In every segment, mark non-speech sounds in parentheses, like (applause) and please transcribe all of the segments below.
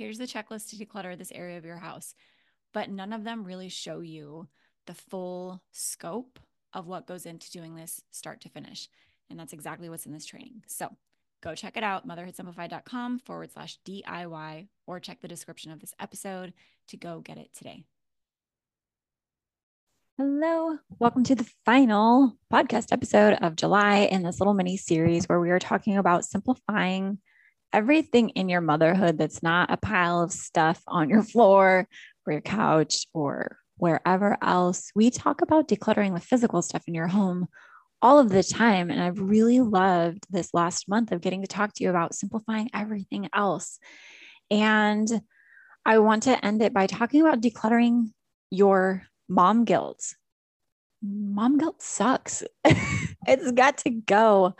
here's the checklist to declutter this area of your house. But none of them really show you the full scope of what goes into doing this start to finish. And that's exactly what's in this training. So go check it out, motherhoodsimplified.com forward slash DIY, or check the description of this episode to go get it today. Hello, welcome to the final podcast episode of July in this little mini series where we are talking about simplifying everything in your motherhood that's not a pile of stuff on your floor or your couch or wherever else. We talk about decluttering the physical stuff in your home all of the time. And I've really loved this last month of getting to talk to you about simplifying everything else. And I want to end it by talking about decluttering your mom guilt. Mom guilt sucks. (laughs) it's got to go.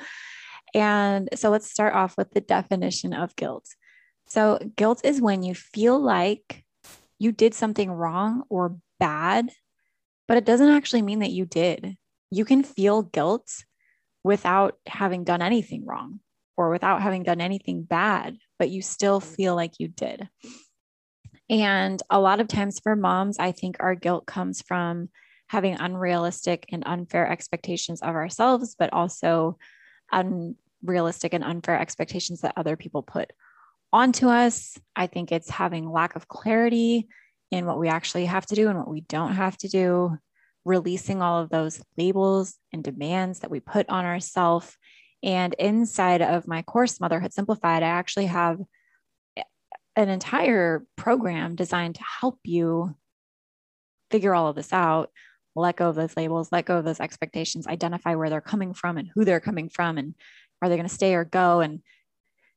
And so let's start off with the definition of guilt. So, guilt is when you feel like you did something wrong or bad, but it doesn't actually mean that you did. You can feel guilt without having done anything wrong or without having done anything bad, but you still feel like you did. And a lot of times for moms, I think our guilt comes from having unrealistic and unfair expectations of ourselves, but also unrealistic and unfair expectations that other people put onto us. I think it's having lack of clarity in what we actually have to do and what we don't have to do, releasing all of those labels and demands that we put on ourselves. And inside of my course, Motherhood Simplified, I actually have an entire program designed to help you figure all of this out, let go of those labels, let go of those expectations, identify where they're coming from and who they're coming from, and are they going to stay or go, and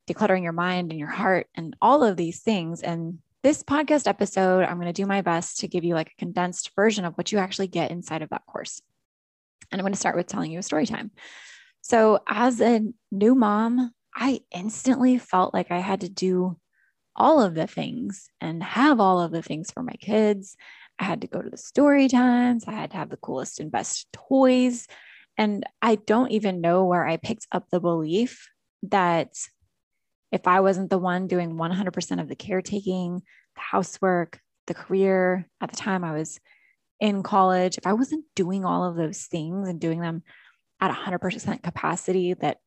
decluttering your mind and your heart, and all of these things. And this podcast episode, I'm going to do my best to give you like a condensed version of what you actually get inside of that course. And I'm going to start with telling you a story time. So, as a new mom, I instantly felt like I had to do all of the things and have all of the things for my kids. I had to go to the story times. I had to have the coolest and best toys. And I don't even know where I picked up the belief that if I wasn't the one doing 100% of the caretaking, the housework, the career at the time I was in college, if I wasn't doing all of those things and doing them at 100% capacity, that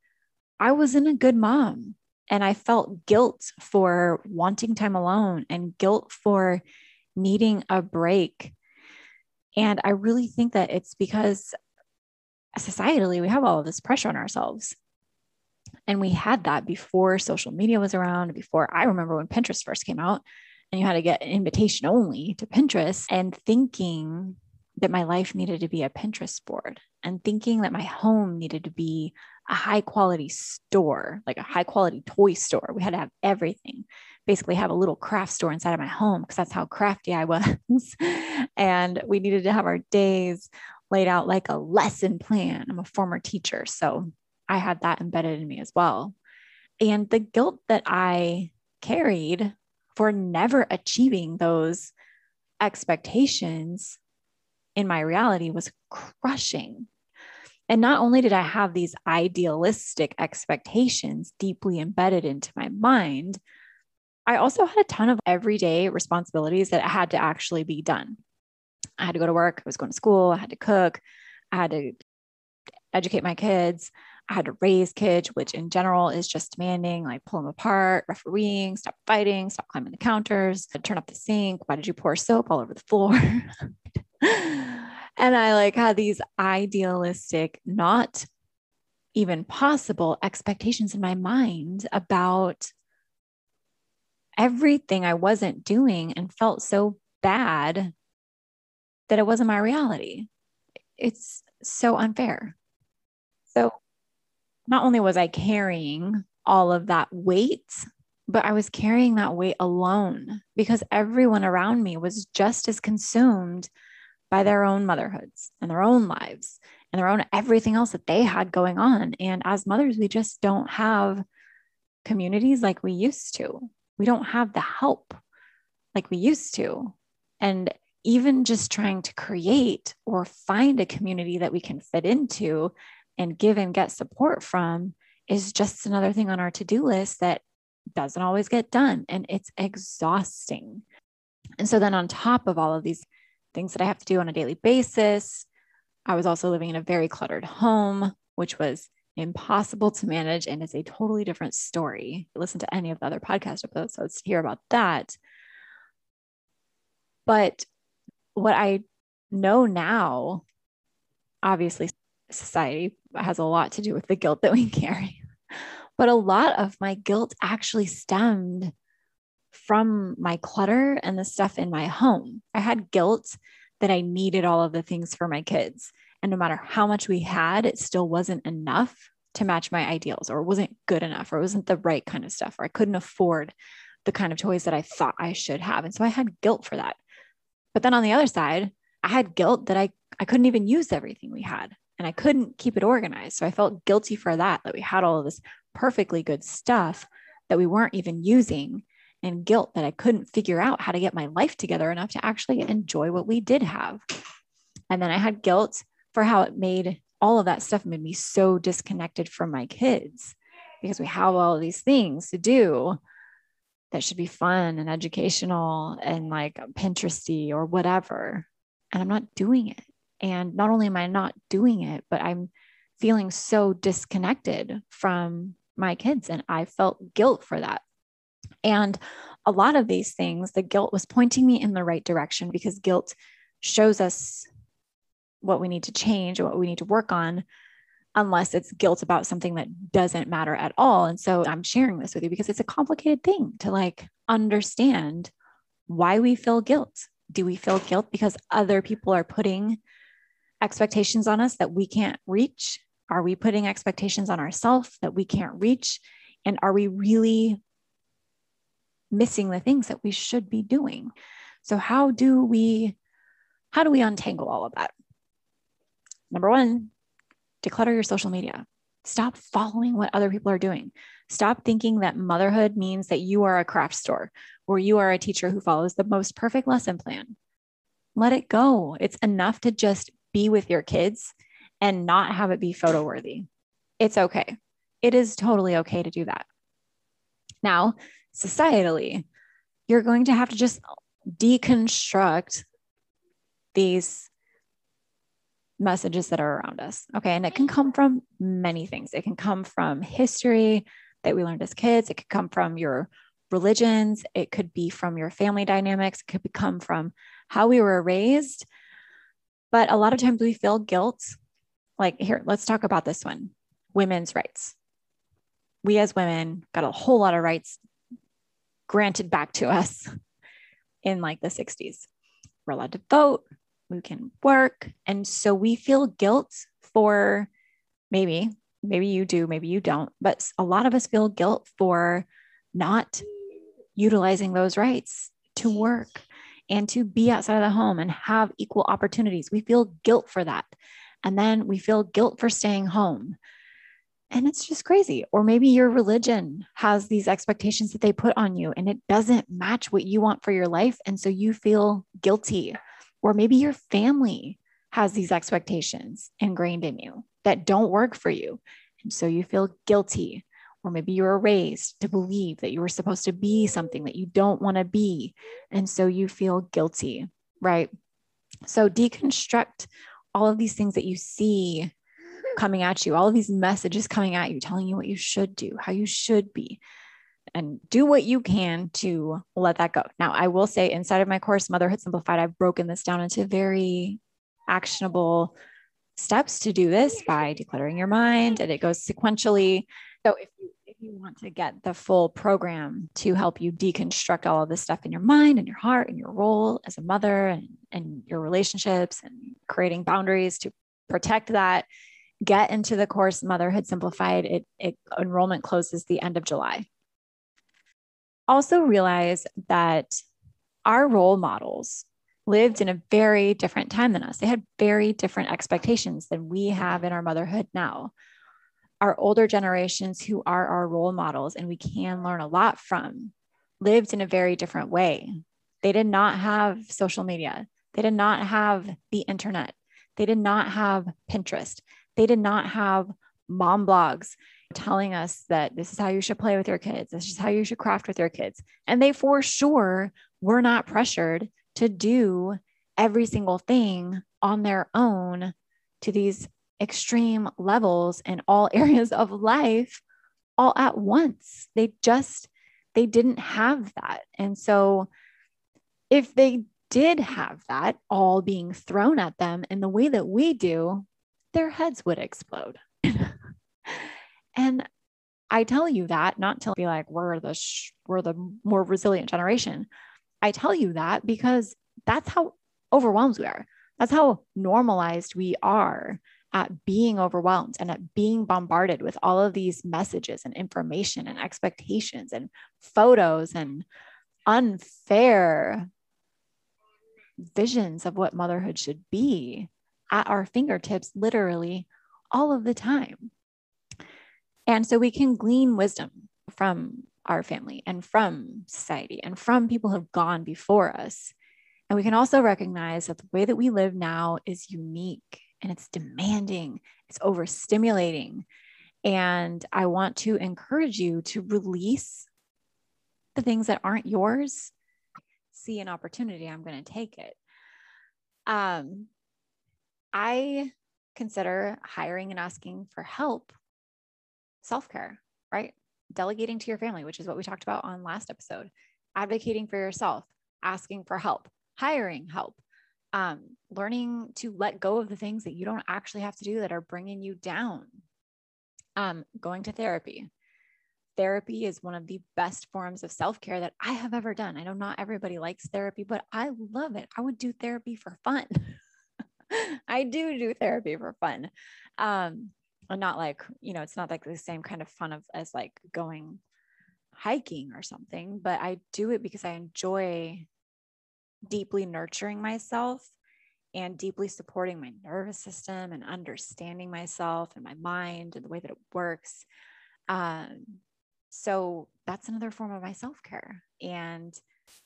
I wasn't a good mom. And I felt guilt for wanting time alone and guilt for needing a break. And I really think that it's because societally we have all of this pressure on ourselves. And we had that before social media was around, before I remember when Pinterest first came out and you had to get an invitation only to Pinterest and thinking that my life needed to be a Pinterest board and thinking that my home needed to be a high quality store, like a high quality toy store. We had to have everything, basically, have a little craft store inside of my home because that's how crafty I (laughs) was. and we needed to have our days laid out like a lesson plan. I'm a former teacher, so I had that embedded in me as well. And the guilt that I carried for never achieving those expectations in my reality was crushing. And not only did I have these idealistic expectations deeply embedded into my mind, I also had a ton of everyday responsibilities that had to actually be done. I had to go to work, I was going to school, I had to cook, I had to educate my kids, I had to raise kids, which in general is just demanding, like pull them apart, refereeing, stop fighting, stop climbing the counters, turn up the sink. Why did you pour soap all over the floor? (laughs) (laughs) and I like had these idealistic, not even possible expectations in my mind about everything I wasn't doing and felt so bad that it wasn't my reality. It's so unfair. So not only was I carrying all of that weight, but I was carrying that weight alone because everyone around me was just as consumed by their own motherhoods and their own lives and their own everything else that they had going on. And as mothers, we just don't have communities like we used to. We don't have the help like we used to. And even just trying to create or find a community that we can fit into and give and get support from is just another thing on our to do list that doesn't always get done. And it's exhausting. And so, then on top of all of these things that I have to do on a daily basis, I was also living in a very cluttered home, which was impossible to manage and is a totally different story. Listen to any of the other podcast episodes to hear about that. But what I know now, obviously, society has a lot to do with the guilt that we (laughs) carry. But a lot of my guilt actually stemmed from my clutter and the stuff in my home. I had guilt that I needed all of the things for my kids. And no matter how much we had, it still wasn't enough to match my ideals, or wasn't good enough, or wasn't the right kind of stuff, or I couldn't afford the kind of toys that I thought I should have. And so I had guilt for that. But then on the other side, I had guilt that I, I couldn't even use everything we had and I couldn't keep it organized. So I felt guilty for that, that we had all of this perfectly good stuff that we weren't even using, and guilt that I couldn't figure out how to get my life together enough to actually enjoy what we did have. And then I had guilt for how it made all of that stuff made me so disconnected from my kids because we have all these things to do that should be fun and educational and like Pinteresty or whatever. And I'm not doing it. And not only am I not doing it, but I'm feeling so disconnected from my kids. And I felt guilt for that. And a lot of these things, the guilt was pointing me in the right direction because guilt shows us what we need to change or what we need to work on, unless it's guilt about something that doesn't matter at all. And so I'm sharing this with you because it's a complicated thing to like understand why we feel guilt. Do we feel guilt because other people are putting expectations on us that we can't reach? Are we putting expectations on ourselves that we can't reach? And are we really missing the things that we should be doing? So how do we how do we untangle all of that? Number 1, declutter your social media. Stop following what other people are doing. Stop thinking that motherhood means that you are a craft store or you are a teacher who follows the most perfect lesson plan. Let it go. It's enough to just be with your kids and not have it be photo worthy. It's okay. It is totally okay to do that. Now, societally, you're going to have to just deconstruct these messages that are around us. Okay. And it can come from many things. It can come from history that we learned as kids, it could come from your religions, it could be from your family dynamics, it could come from how we were raised. But a lot of times we feel guilt. Like, here, let's talk about this one women's rights. We as women got a whole lot of rights granted back to us in like the 60s. We're allowed to vote, we can work. And so we feel guilt for maybe, maybe you do, maybe you don't, but a lot of us feel guilt for not utilizing those rights to work and to be outside of the home and have equal opportunities. We feel guilt for that. And then we feel guilt for staying home. And it's just crazy. Or maybe your religion has these expectations that they put on you and it doesn't match what you want for your life. And so you feel guilty. Or maybe your family has these expectations ingrained in you that don't work for you. And so you feel guilty or maybe you were raised to believe that you were supposed to be something that you don't want to be. And so you feel guilty, right? So deconstruct all of these things that you see coming at you, all of these messages coming at you, telling you what you should do, how you should be, and do what you can to let that go. Now, I will say inside of my course, Motherhood Simplified, I've broken this down into very actionable steps to do this by decluttering your mind, and it goes sequentially. So if you if you want to get the full program to help you deconstruct all of this stuff in your mind and your heart and your role as a mother and, and your relationships and creating boundaries to protect that, get into the course Motherhood Simplified. It, it enrollment closes the end of July. Also realize that our role models lived in a very different time than us. They had very different expectations than we have in our motherhood now our older generations who are our role models and we can learn a lot from lived in a very different way. They did not have social media. They did not have the internet. They did not have Pinterest. They did not have mom blogs telling us that this is how you should play with your kids. This is how you should craft with your kids. And they for sure were not pressured to do every single thing on their own to these extreme levels in all (laughs) areas of life all at once. They just they didn't have that. And so if they did have that all being thrown at them in the way that we do, their heads would explode. (laughs) and I tell you that not to be like we're the sh- we're the more resilient generation. I tell you that because that's how overwhelmed we are. That's how normalized we are at being overwhelmed and at being bombarded with all of these messages and information and expectations and photos and unfair visions of what motherhood should be at our fingertips, literally all of the time. And so we can glean wisdom from our family and from society and from people who have gone before us. And we can also recognize that the way that we live now is unique and it's demanding, it's overstimulating. And I want to encourage you to release the things that aren't yours. See an opportunity, I'm going to take it. Um, I consider hiring and asking for help self care, right? Delegating to your family, which is what we talked about on last episode, advocating for yourself, asking for help, hiring help, um, learning to let go of the things that you don't actually have to do that are bringing you down. Um, going to therapy. Therapy is one of the best forms of self care that I have ever done. I know not everybody likes therapy, but I love it. I would do therapy for fun. (laughs) I do do therapy for fun. Um, and not like, you know, it's not like the same kind of fun of as like going hiking or something, but I do it because I enjoy deeply nurturing myself and deeply supporting my nervous system and understanding myself and my mind and the way that it works. Um, so that's another form of my self care. And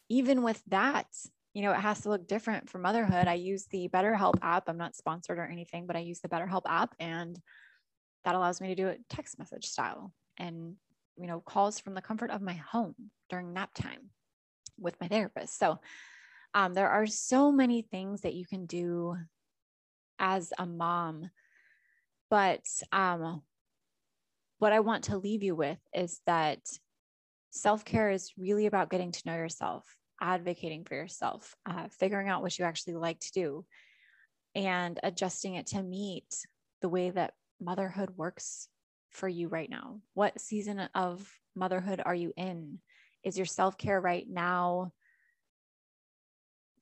even with that, you know, it has to look different for motherhood. I use the BetterHelp app. I'm not sponsored or anything, but I use the BetterHelp app and that allows me to do it text message style and, you know, calls from the comfort of my home during nap time with my therapist. So um, there are so many things that you can do as a mom. But um, what I want to leave you with is that self care is really about getting to know yourself, advocating for yourself, uh, figuring out what you actually like to do, and adjusting it to meet the way that motherhood works for you right now. What season of motherhood are you in? Is your self care right now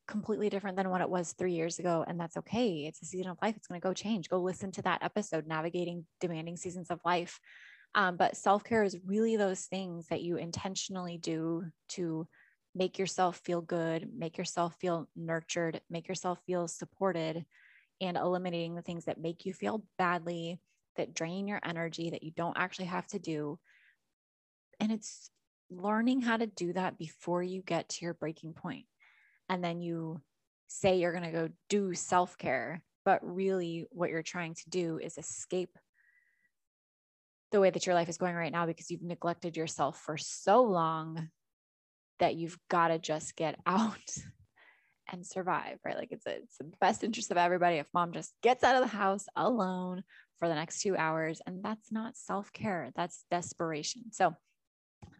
completely different than what it was three years ago. And that's okay. It's a season of life. It's going to go change. Go listen to that episode, Navigating Demanding Seasons of Life. Um, but self care is really those things that you intentionally do to make yourself feel good, make yourself feel nurtured, make yourself feel supported, and eliminating the things that make you feel badly, that drain your energy, that you don't actually have to do. And it's learning how to do that before you get to your breaking point. and then you say you're going to go do self care, but really what you're trying to do is escape the way that your life is going right now because you've neglected yourself for so long that you've got to just get (laughs) out and survive, right? Like it's a, it's the best interest of everybody if mom just gets out of the house alone for the next two hours. And that's not self care, that's desperation. So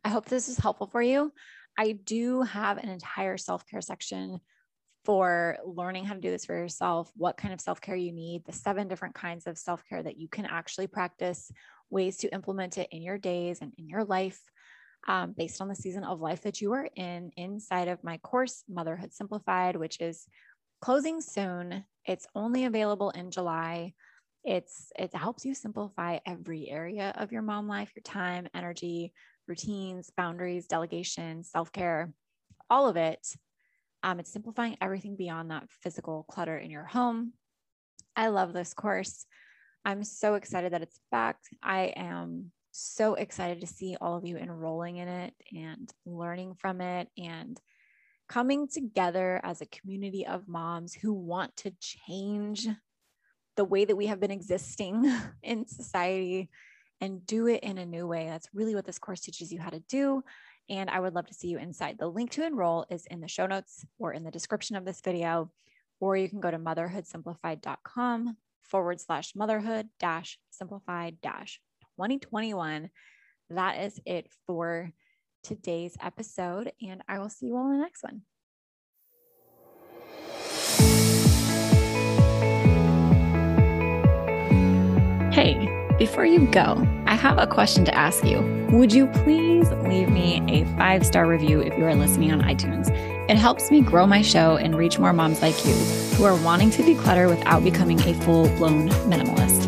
I hope this is helpful for you. I do have an entire self care section for learning how to do this for yourself, what kind of self care you need, the seven different kinds of self care that you can actually practice, ways to implement it in your days and in your life. Um, based on the season of life that you are in, inside of my course, Motherhood Simplified, which is closing soon. It's only available in July. It's it helps you simplify every area of your mom life, your time, energy, routines, boundaries, delegation, self care, all of it. Um, it's simplifying everything beyond that physical clutter in your home. I love this course. I'm so excited that it's back. I am so excited to see all of you enrolling in it and learning from it and coming together as a community of moms who want to change the way that we have been existing (laughs) in society and do it in a new way. That's really what this course teaches you how to do. And I would love to see you inside. The link to enroll is in the show notes or in the description of this video, or you can go to motherhoodsimplified.com forward slash motherhood dash simplified dash 2021. That is it for today's episode. And I will see you all in the next one. Hey. Before you go, I have a question to ask you. Would you please leave me a five star review if you are listening on iTunes? It helps me grow my show and reach more moms like you who are wanting to declutter without becoming a full blown minimalist.